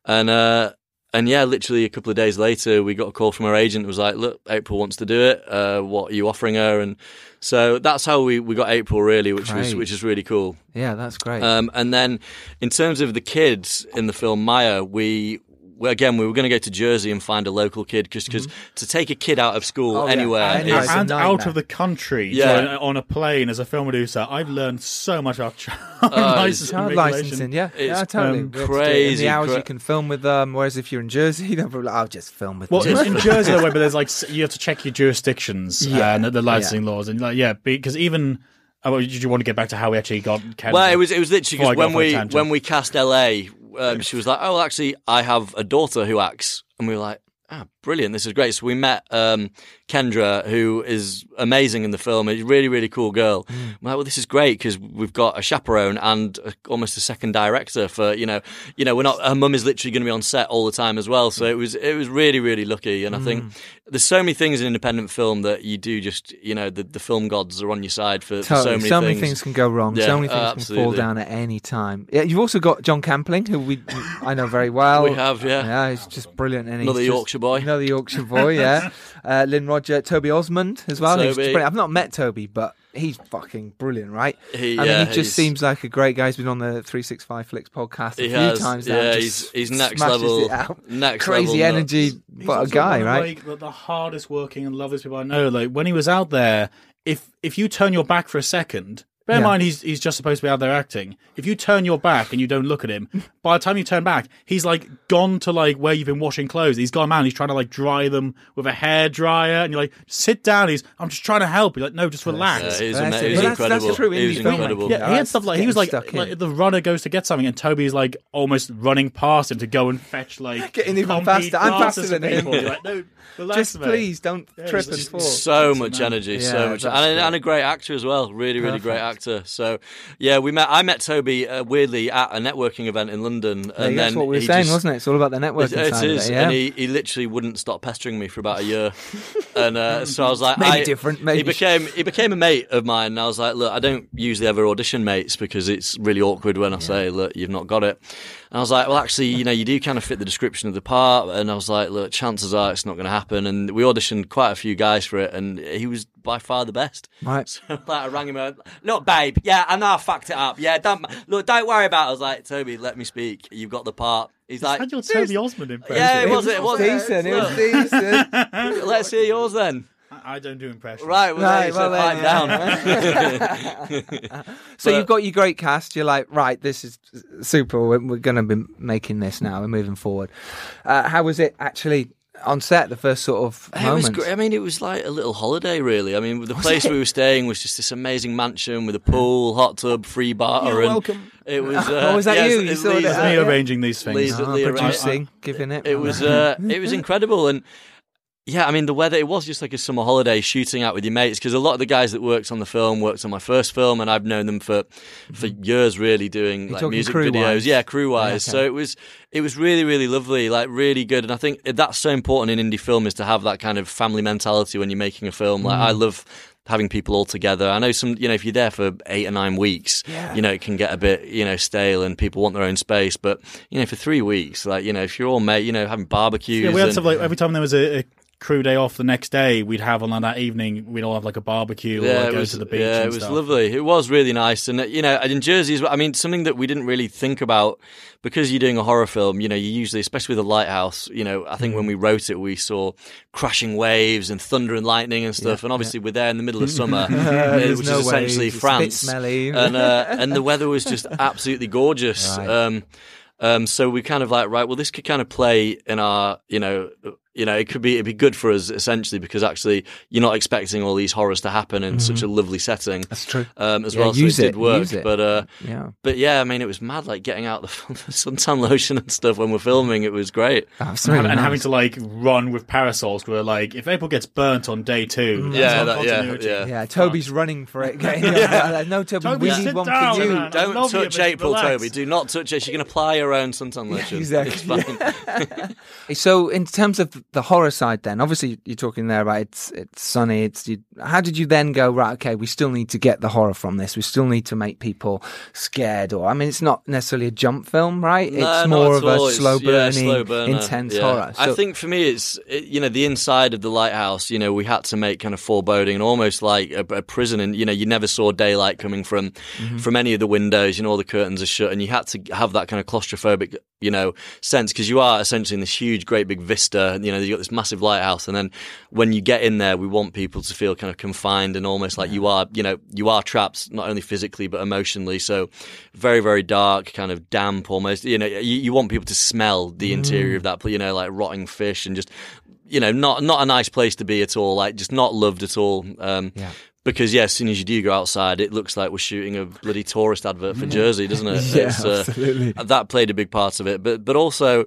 And uh, and yeah, literally a couple of days later, we got a call from her agent. It was like, "Look, April wants to do it. Uh, what are you offering her?" And so that's how we, we got April really, which was which is really cool. Yeah, that's great. Um, and then in terms of the kids in the film Maya, we. Well, again, we were going to go to Jersey and find a local kid because to take a kid out of school Mm-hmm. Oh, yeah. anywhere Anywhere. is and out of the country Yeah. on, on a plane as a film producer i've learned so much about child it's- licensing Child regulation. licensing, yeah, yeah, totally. um, We had to do it in crazy, the hours cra- you can film with them. Whereas if you're in Jersey, they'll be like, "I'll just film with Well, them." in, in Jersey, though, but there's like you have to check your jurisdictions Yeah. and the, the licensing laws, and like yeah, because even oh, did you want to get back to how we actually got? Ken Well, it was it was literally because when off on a we when we cast LA, um, she was like, "Oh, actually, I have a daughter who acts," and we were like, "Ah, brilliant! This is great." So we met um, Kendra, who is amazing in the film. A really really cool girl. Mm. Like, "Well, this is great because we've got a chaperone and a, almost a second director for you know, you know, we're not. Her mum is literally going to be on set all the time as well. So it was it was really really lucky, and I think Mm. there's so many things in independent film that you do just you know the, the film gods are on your side for, for Totally. so many things. can go wrong. Yeah, so many uh, things can fall down at any time. Yeah, you've also got Jon Campling, who we I know very well. We have, yeah. yeah, he's just brilliant. And Another he's just- Yorkshire boy. Another Yorkshire boy. Yeah, uh, Lynne Roger, Toby Osmond as well. Toby. I've not met Toby, but he's fucking brilliant, right? He- I mean, yeah, he just seems like a great guy. He's been on the Three Six Five Flicks podcast a few has, times now. yeah, he's- he's next level- next crazy level energy, nuts. He's but a guy, right? Like the, the hardest working and loveliest people I know. Like when he was out there, if if you turn your back for a second. Bear in Yeah. mind, he's he's just supposed to be out there acting. If you turn your back and you don't look at him, by the time you turn back, he's like gone to like where you've been washing clothes. He's gone man. He's trying to like dry them with a hair dryer, and you're like, sit down. He's, I'm just trying to help. You're like, no, just relax. Yeah, he's, That's ama- it. that's- incredible. that's true He's indie incredible. Yeah, Yeah, he had stuff like he was like, stuck in. like the runner goes to get something, and Toby's like almost running past him to go and fetch like Getting even complete faster. I'm faster than him. like, no, relax, Just mate. please don't Yeah, trip and fall. So much energy, Yeah, so much, and, a- great. and a great actor as well. Really, really great Perfect. Actor. So, yeah, we met. I met Toby uh, weirdly at a networking event in London, and then that's what we were saying, just- wasn't it? It's all about the networking It, it is, it, yeah. and he, he literally wouldn't stop pestering me for about a year, and uh, so I was like, Maybe I- different, maybe. He became he became a mate of mine, and I was like, look, I don't usually ever audition mates because it's really awkward when I say, look, you've not got it. And I was like, well, actually, you know, you do kind of fit the description of the part, and I was like, look, chances are it's not going to happen. And we auditioned quite a few guys for it, and he was by far the best. Right. So like, I rang him up. Look, babe. Yeah, I know I fucked it up. Yeah, don't look. Don't worry about. it. I was like, Toby, let me speak. You've got the part. He's like, Had your Toby Osmond impression? yeah, it was. It was decent. It was decent. Let's hear yours then. I I don't do impressions. Right, well, Right, right, well, well then, pipe down. So But- you've got your great cast. You're like, right, this is super. We're, we're going to be making this now. We're moving forward. Uh, how was it actually on set? The first sort of It was great. I mean, it was like a little holiday, really. I mean, the place we were staying was just this amazing mansion with a pool, hot tub, free bar. You're and welcome. It was. Uh, Oh, was that yes, you? You it sorted leads- it It's me yeah. arranging these things. Leads- Ah, the- producing, giving it. It was. Uh, it was incredible, and yeah, I mean the weather. It was just like a summer holiday shooting out with your mates because a lot of the guys that worked on the film worked on my first film, and I've known them for for years, really doing You're like music videos. Yeah, crew wise. Yeah, okay. So it was it was really really lovely, like really good. And I think that's so important in indie film is to have that kind of family mentality when you're making a film. Like Mm. I love. Having people all together. I know some, you know, if you're there for eight or nine weeks, Yeah. you know, it can get a bit, you know, stale and people want their own space. But, you know, for three weeks, like, you know, if you're all mate, you know, having barbecues. Yeah, we had and- stuff like every time there was a, a crew day off the next day, we'd have on that evening, we'd all have like a barbecue or like, go was, to the beach. Yeah, it was stuff. lovely. It was really nice, and uh, you know, in Jersey, I mean, something that we didn't really think about because you're doing a horror film. You know, you usually, especially with the lighthouse, you know, I think Mm. when we wrote it, we saw crashing waves and thunder and lightning and stuff, and obviously we're there in the middle of summer, uh, which no is essentially waves, it's a bit France, and uh, and the weather was just absolutely gorgeous. Right. Um, um, so we kind of like, right, well, this could kind of play in our, you know, you know, it could be it'd be good for us essentially because actually you're not expecting all these horrors to happen in such a lovely setting. That's true. Um, as Yeah, well, use so it, it, did work. use it. But uh, Yeah. but yeah, I mean, it was mad. Like getting out the, the suntan lotion and stuff when we're filming, it was great. That's And, really having- and nice. having to like run with parasols, we're like, if April gets burnt on day two, that's Yeah, our that- yeah, yeah. Yeah, Toby's running for it. Getting up. No, Toby, Toby, we sit need one down, for you. man. Don't love you, touch April, relax. Toby. Do not touch it. She can apply her own suntan lotion. exactly. So, in terms of the horror side, then obviously you're talking there about it's it's sunny. It's you, how did you then go right? Okay, we still need to get the horror from this. We still need to make people scared. Or I mean, it's not necessarily a jump film, right? No, it's more of a all. It's- slow yeah, burning, slow intense yeah. horror. I think for me, it's it, you know the inside of the lighthouse. You know, we had to make kind of foreboding and almost like a, a prison. And you know, you never saw daylight coming from Mm-hmm. from any of the windows. You know, all the curtains are shut, and you had to have that kind of claustrophobic you know sense because you are essentially in this huge, great big vista. and, You know, you got this massive lighthouse, and then when you get in there, we want people to feel kind of confined and almost like you are. You know, you are trapped not only physically but emotionally. So very, very dark, kind of damp, almost. You know, you, you want people to smell the interior of that. You know, like rotting fish and just you know, not not a nice place to be at all. Like just not loved at all. Um, Yeah. Because yeah, as soon as you do go outside, it looks like we're shooting a bloody tourist advert for Jersey, doesn't it? Yeah, It's, uh, absolutely. That played a big part of it, but but also,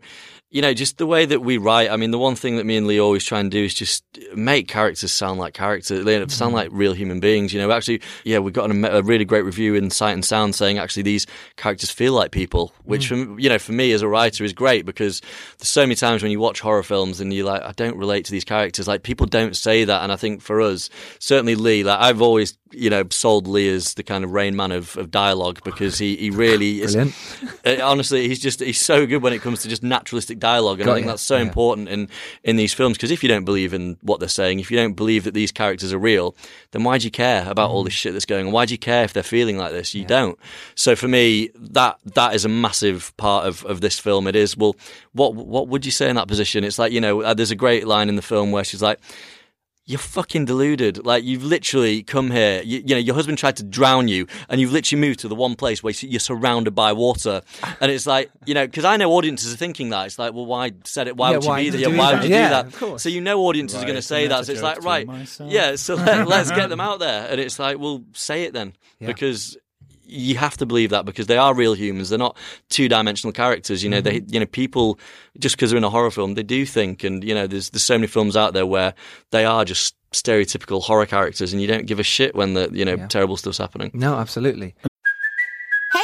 you know, just the way that we write. I mean, the one thing that me and Lee always try and do is just make characters sound like characters, they mm-hmm. sound like real human beings. You know, actually, yeah, we've got a, a really great review in Sight and Sound saying actually these characters feel like people, which mm. for, you know for me as a writer is great because there's so many times when you watch horror films and you're like, I don't relate to these characters. Like people don't say that, and I think for us, certainly Lee, like I've always you know sold Lee as the kind of rain man of, of dialogue because he he really is. Brilliant. Uh, honestly, he's just he's so good when it comes to just naturalistic dialogue, and Got I think that's so Yeah. important in in these films because if you don't believe in what they're saying, if you don't believe that these characters are real, then why do you care about all this shit that's going on? Why do you care if they're feeling like this? You don't. So for me, that that is a massive part of, of this film. It is well, what what would you say in that position? It's like you know, uh, there's a great line in the film where she's like. You're fucking deluded. Like you've literally come here. You, you know, your husband tried to drown you, and you've literally moved to the one place where you're surrounded by water. And it's like, you know, because I know audiences are thinking that. It's like, well, why said it? Why Yeah, would you why be did there? you why do would you that? do Yeah, that? of course. So you know audiences are going to say that. So it's like, right, myself. yeah. So let, let's get them out there. And it's like, well, say it then, Yeah. because you have to believe that because they are real humans. They're not two dimensional characters. You know, Mm-hmm. they, you know, people just because they're in a horror film, they do think, and you know, there's there's so many films out there where they are just stereotypical horror characters, and you don't give a shit when the you know Yeah. terrible stuff's happening. no, absolutely.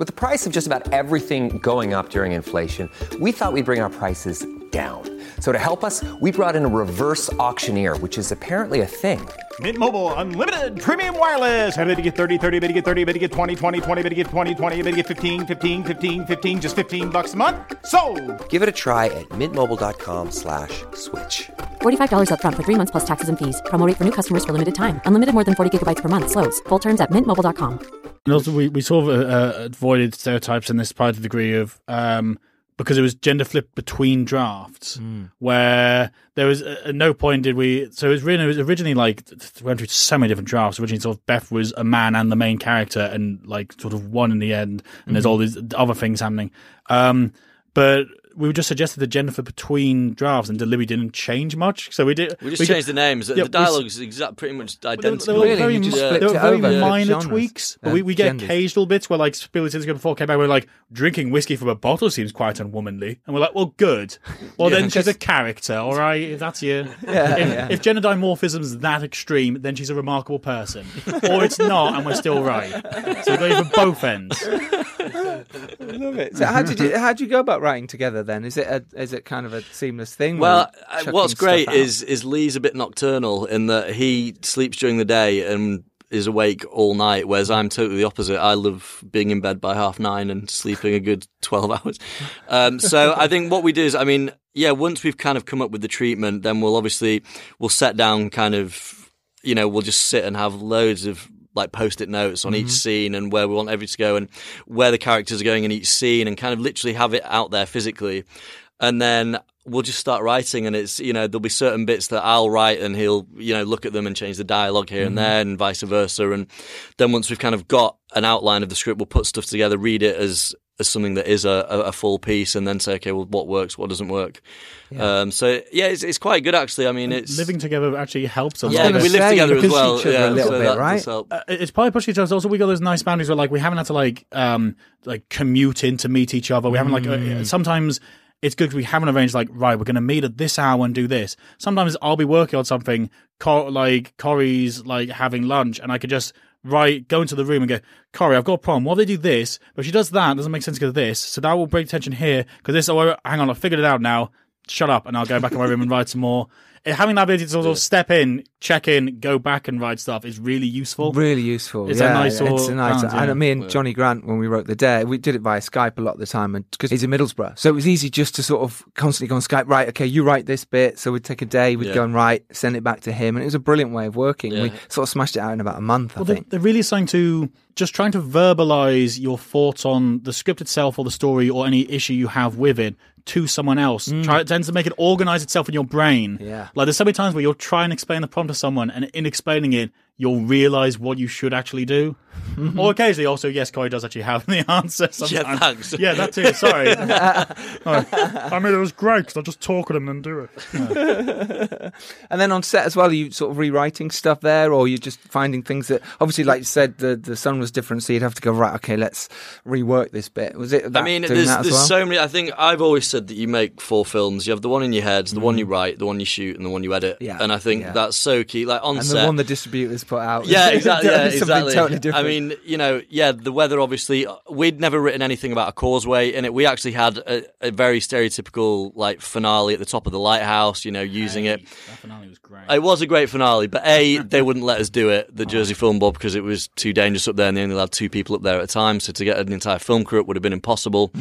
With the price of just about everything going up during inflation, we thought we'd bring our prices down. So to help us, we brought in a reverse auctioneer, which is apparently a thing. Mint Mobile unlimited premium wireless. Ready to get 30, 30, bit to get 30, bit to get 20, 20, 20, bit to get 20, 20, bit to get 15, 15, 15, 15 just 15 bucks a month. So, Give it a try at mintmobile.com slash switch. $45 upfront for three months plus taxes and fees. Promo rate for new customers for limited time. Unlimited more than 40 gigabytes per month. Slows. Full terms at mintmobile.com. And also, we, we sort of uh, uh, avoided stereotypes in this part to the degree of um, because it was gender flipped between drafts, where there was uh, at no point did we. So it was, really, it was originally like went through so many different drafts. Originally, sort of Beth was a man and the main character, and like sort of one in the end, and there's all these other things happening. Um, but we were just suggested the gender flip between drafts, and delivery didn't change much. So we did. We just did- changed the names. Yeah, the we dialogue is exact, pretty much identical. They were Really? very, You just mi- were very over minor genres, tweaks. But uh, we, we get genders. occasional bits where, like, Billy Tin's before came back, we're like, drinking whiskey from a bottle seems quite unwomanly. And we're like, well, good. Well, then she's a character, all right? If that's you. Yeah, if, yeah. if gender dimorphism's that extreme, then she's a remarkable person. or it's not, and we're still right. So we're going for both ends. I love it. So how did you how did you go about writing together then? Is it a is it kind of a seamless thing? Well, uh, what's great out? is is Lee's a bit nocturnal in that he sleeps during the day and is awake all night, whereas I'm totally the opposite. I love being in bed by half nine and sleeping a good twelve hours. Um, so I think what we do is, I mean, yeah, once we've kind of come up with the treatment, then we'll obviously we'll set down kind of, you know, we'll just sit and have loads of like post-it notes on each mm-hmm. scene and where we want everything to go and where the characters are going in each scene and kind of literally have it out there physically. And then we'll just start writing and it's you know there'll be certain bits that I'll write and he'll you know look at them and change the dialogue here and there and vice versa and then once we've kind of got an outline of the script we'll put stuff together read it as as something that is a, a, a full piece and then say okay well what works what doesn't work um, so yeah it's, it's quite good actually I mean it's Living together actually helps a was yeah we live together as well each other a little so bit, that right? help. Uh, it's probably pushing each other. Also, we got those nice boundaries where like we haven't had to like um like commute in to meet each other. We haven't like uh, sometimes it's good 'cause we haven't arranged like right we're going to meet at this hour and do this. Sometimes I'll be working on something. Cor- like Corey's like having lunch, and I could just right go into the room and go, Corey, I've got a problem. What if they do this? But if she does that, doesn't make sense because of this. So that will break tension here because this. Oh, hang on, I figured it out now. Shut up, and I'll go back in my room and write some more. Uh, Having that ability to sort of step in, check in, go back and write stuff is really useful. Really useful. It's a yeah, nice It's a nice. round, I yeah. me and Johnny Grant when we wrote the Dare, we did it via Skype a lot of the time, and because he's in Middlesbrough, so it was easy just to sort of constantly go on Skype. Right, okay, you write this bit, so we'd take a day, we'd Yeah. go and write, send it back to him, and it was a brilliant way of working. We sort of smashed it out in about a month, I Well, they're, think. they're really starting to just trying to verbalize your thoughts on the script itself or the story or any issue you have with it to someone else. Try it tends to make it organize itself in your brain. Yeah. Like there's so many times where you'll try and explain the prompt to someone, and in explaining it, you'll realize what you should actually do. or occasionally, also, yes, Corey does actually have the answer. Sometimes. thanks. Yeah, that too. Sorry. I mean, it was great because I just talk at him and do it. And then on set as well, are you sort of rewriting stuff there, or you're just finding things that obviously, like you said, the the sun was different, so you'd have to go right. Okay, let's rework this bit. Was it? I mean, doing there's that as there's well? so many. I think I've always said that you make four films. You have the one in your head, the one you Mm. write, the one you shoot, and the one you edit. Yeah, And I think yeah. that's so key. Like on and set, the one the distributors put out. yeah, exactly. Yeah, Something exactly. Totally different. I mean, you know, yeah, the weather. Obviously, we'd never written anything about a causeway in it. We actually had a, a very stereotypical like finale at the top of the lighthouse. You know, using it. That finale was great. It was a great finale, but a they wouldn't let us do it, the Jersey Film Bob, because it was too dangerous up there, and they only allowed two people up there at a time. So to get an entire film crew, it would have been impossible.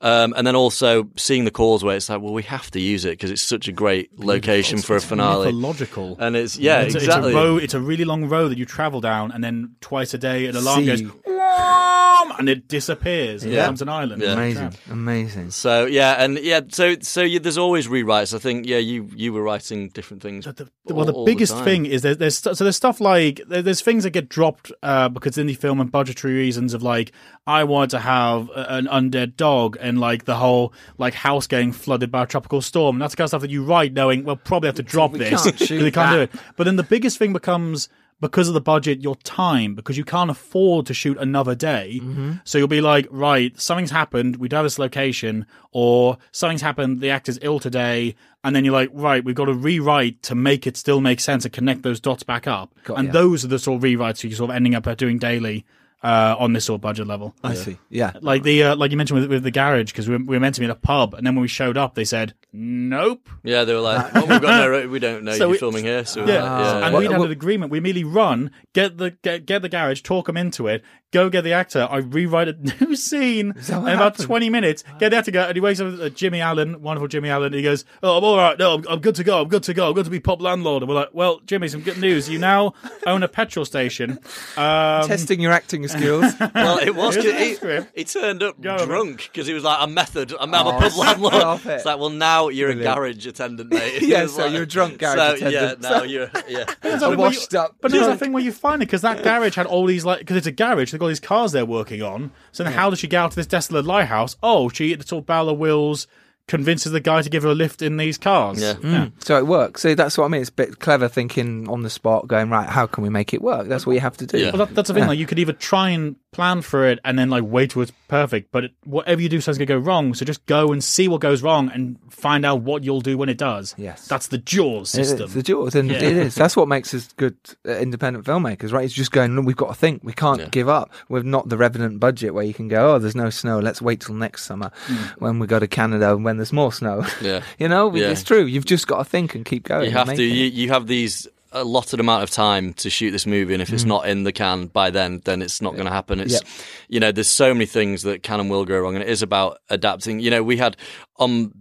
Um, and then also seeing the causeway, it's like, well, we have to use it because it's such a great location for a finale. Mythological. And it's yeah, it's, a- exactly. It's a, road, it's a really long road that you travel down, and then twice a day an alarm See. goes, "Wham," and it disappears. And Yeah. it becomes an island. Yeah. amazing, amazing. So yeah, and yeah, so so yeah, there's always rewrites. I think yeah, you you were writing different things. The, the- all- well, the all biggest time. thing is there's, there's stu- so there's stuff like there- there's things that get dropped uh, because indie film and budgetary reasons of like I want to have a, an undead dog and like the whole like house getting flooded by a tropical storm. And that's the kind of stuff that you write knowing we'll probably have to drop We this can't because shoot we can't do it. But then the biggest thing becomes because of the budget, your time, because you can't afford to shoot another day. Mm-hmm. So you'll be like, right, something's happened. We do have this location, or something's happened. The actor's ill today, and then you're like, right, we've got to rewrite to make it still make sense and connect those dots back up. Got and those are the sort of rewrites you're sort of ending up doing daily. Uh, on this sort of budget level. I see. Yeah. Like the uh, like you mentioned with, with the garage because we, were- we were meant to be in a pub, and then when we showed up, they said nope. Yeah, they were like, "Oh, we've got no, we don't know So you're we- filming here." So Yeah, yeah, and What- we'd had an agreement. We immediately run, get the get, get the garage, talk them into it, go get the actor. I rewrite a new scene in about happened? twenty minutes. Get the actor, go, and he wakes up. Uh, Jimmy Allen, wonderful Jimmy Allen. And he goes, "Oh, I'm all right. No, I'm, I'm good to go. I'm good to go. I'm good to be pop landlord." And we're like, "Well, Jimmy, some good news. You now own a petrol station." Um, Testing your acting skills. well, it was. He, he turned up Go drunk because he was like, "I'm method. I'm, I'm Oh, a pub landlord." it. It's like, well, now you're Brilliant. a garage attendant, mate. Yeah, It was so you're a drunk garage so, attendant. Yeah, now you're yeah. There's A something where you- washed up But there's a thing where you find it because that garage had all these like because it's a garage. They've got these cars they're working on. So then, how does she get out to this desolate lighthouse? Oh, she sort of Bella Wills convinces the guy to give her a lift in these cars. Mm. Yeah. So it works. See, that's what I mean. It's a bit clever thinking on the spot, going right. How can we make it work? That's what you have to do. Yeah. Well, that, that's the thing. Yeah. Like you could either try and plan for it and then like wait till it's perfect, but it, whatever you do is going to go wrong. So just go and see what goes wrong and find out what you'll do when it does. Yes. that's the Jaws It is, system. the Jaws, and Yeah. it is. That's what makes us good uh, independent filmmakers, right? It's just going. We've got to think. We can't Yeah. give up. We've not the Revenant budget where you can go. Oh, there's no snow. Let's wait till next summer when we go to Canada and when there's more snow. Yeah. you know, Yeah. it's true. You've just got to think and keep going. You have to. You, you have these allotted amount of time to shoot this movie, and if Mm. it's not in the can by then, then it's not going to happen. It's, Yep. you know, there's so many things that can and will go wrong, and it is about adapting. You know, we had on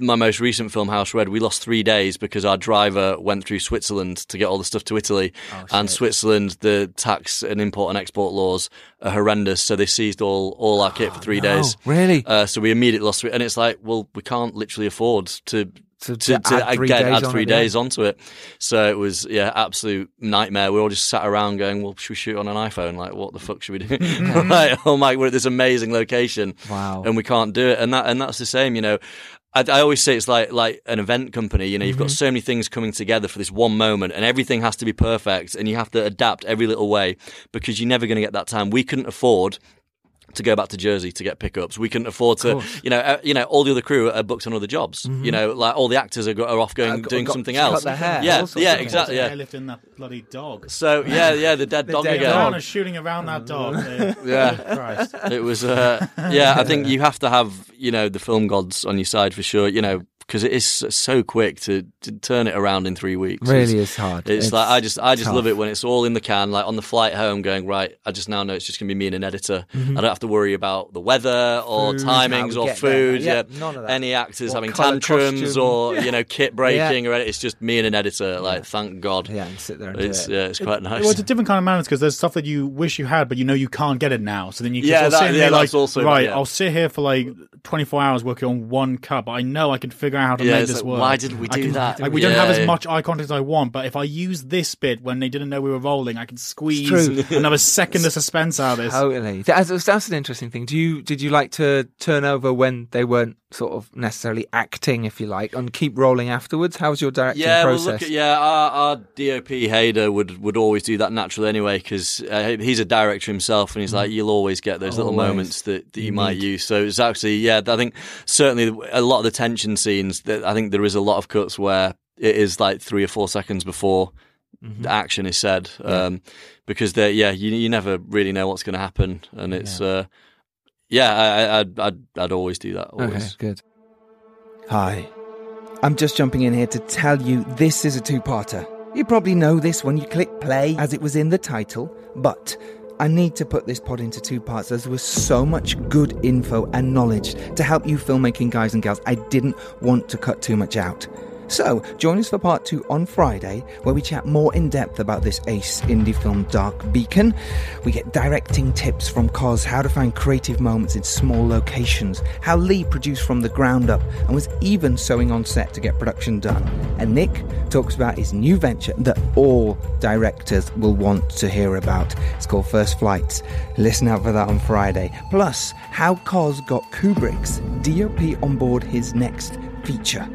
my most recent film, House Red, we lost three days because our driver went through Switzerland to get all the stuff to Italy, Oh, and Switzerland, the tax and import and export laws are horrendous, so they seized all all our kit for three no. days. Really? Uh, so we immediately lost, three, and it's like, well, we can't literally afford to To- to, to add three again days add on three it, yeah. days onto it. So it was yeah, absolute nightmare. We all just sat around going, "Well, should we shoot on an iPhone? Like, what the fuck should we do? like, oh my, we're at this amazing location, Wow. and we can't do it." And that and that's the same, you know. I, I always say it's like like an event company. You know, you've Mm-hmm. got so many things coming together for this one moment, and everything has to be perfect, and you have to adapt every little way because you're never going to get that time. We couldn't afford to go back to Jersey to get pickups. We couldn't afford to, you know, uh, you know, all the other crew are booked on other jobs. You know, like all the actors are, go- are off going Uh, got- doing got- something cut else. their hair, yeah, all yeah, of things. exactly. Yeah. Airlifting that bloody dog. So yeah, yeah, the dead The dog dead again. Down dog. and shooting around that dog. Uh, Yeah. Christ. It was, uh, yeah. I think you have to have, you know, the film gods on your side for sure. You know, because it is so quick to, to turn it around in three weeks. Really It's- is hard. It's, It's like I just I just tough. love it when it's all in the can, like on the flight home, going right. I just now know it's just gonna be me and an editor. I don't have to worry about the weather or Mm-hmm. Food, timings or get there. food. Yeah, Yeah, none of that. any actors What having tantrums costume. or you know kit breaking or anything. It's just me and an editor. Like thank God. Yeah, and sit there and It's do it. yeah, it's quite nice. Well, it's a different kind of madness because there's stuff that you wish you had, but you know you can't get it now. So then you can Yeah, that- sit and yeah, like, that's also- right. yeah. I'll sit here for like 24 hours working on one cup. but I know I can figure out how to Yeah, make this like, work. why didn't we do can- that? Like, we don't have Yeah. as much eye contact as I want, but if I use this bit when they didn't know we were rolling, I can squeeze another second of suspense out of this. Totally. That's, that's an interesting thing. Do you did you like to turn over when they weren't sort of necessarily acting, if you like, and keep rolling afterwards? How was your directing yeah, process? well, look at yeah, our, our DOP Hader would would always do that naturally anyway because uh, he's a director himself, and he's like, you'll always get those little Mm. Moments that, that you You might need. use. So it's actually yeah, I think certainly a lot of the tension scenes. I think there is a lot of cuts where it is like three or four seconds before. Mm-hmm. The action is said um, because they yeah you you never really know what's going to happen and it's uh, yeah I, I, I'd, I'd I'd always do that always. Okay, good. Hi. I'm just jumping in here to tell you this is a two parter. You probably know this when you click play, as it was in the title, but I need to put this pod into two parts as there was so much good info and knowledge to help you filmmaking guys and gals. I didn't want to cut too much out. So, join us for part two on Friday, where we chat more in depth about this ace indie film Dark Beacon. We get directing tips from Coz, how to find creative moments in small locations, how Lee produced from the ground up and was even sewing on set to get production done. And Nick talks about his new venture that all directors will want to hear about. It's called First Flights. Listen out for that on Friday. Plus, how Coz got Kubrick's DOP on board his next feature.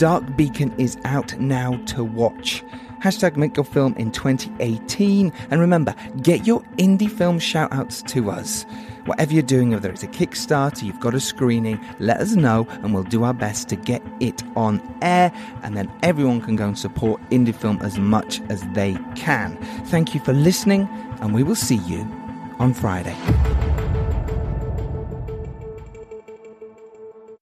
Dark Beacon is out now to watch. Hashtag make your film in 2018. And remember, get your indie film shout outs to us. Whatever you're doing, whether it's a Kickstarter, you've got a screening, let us know and we'll do our best to get it on air. And then everyone can go and support indie film as much as they can. Thank you for listening, and we will see you on Friday.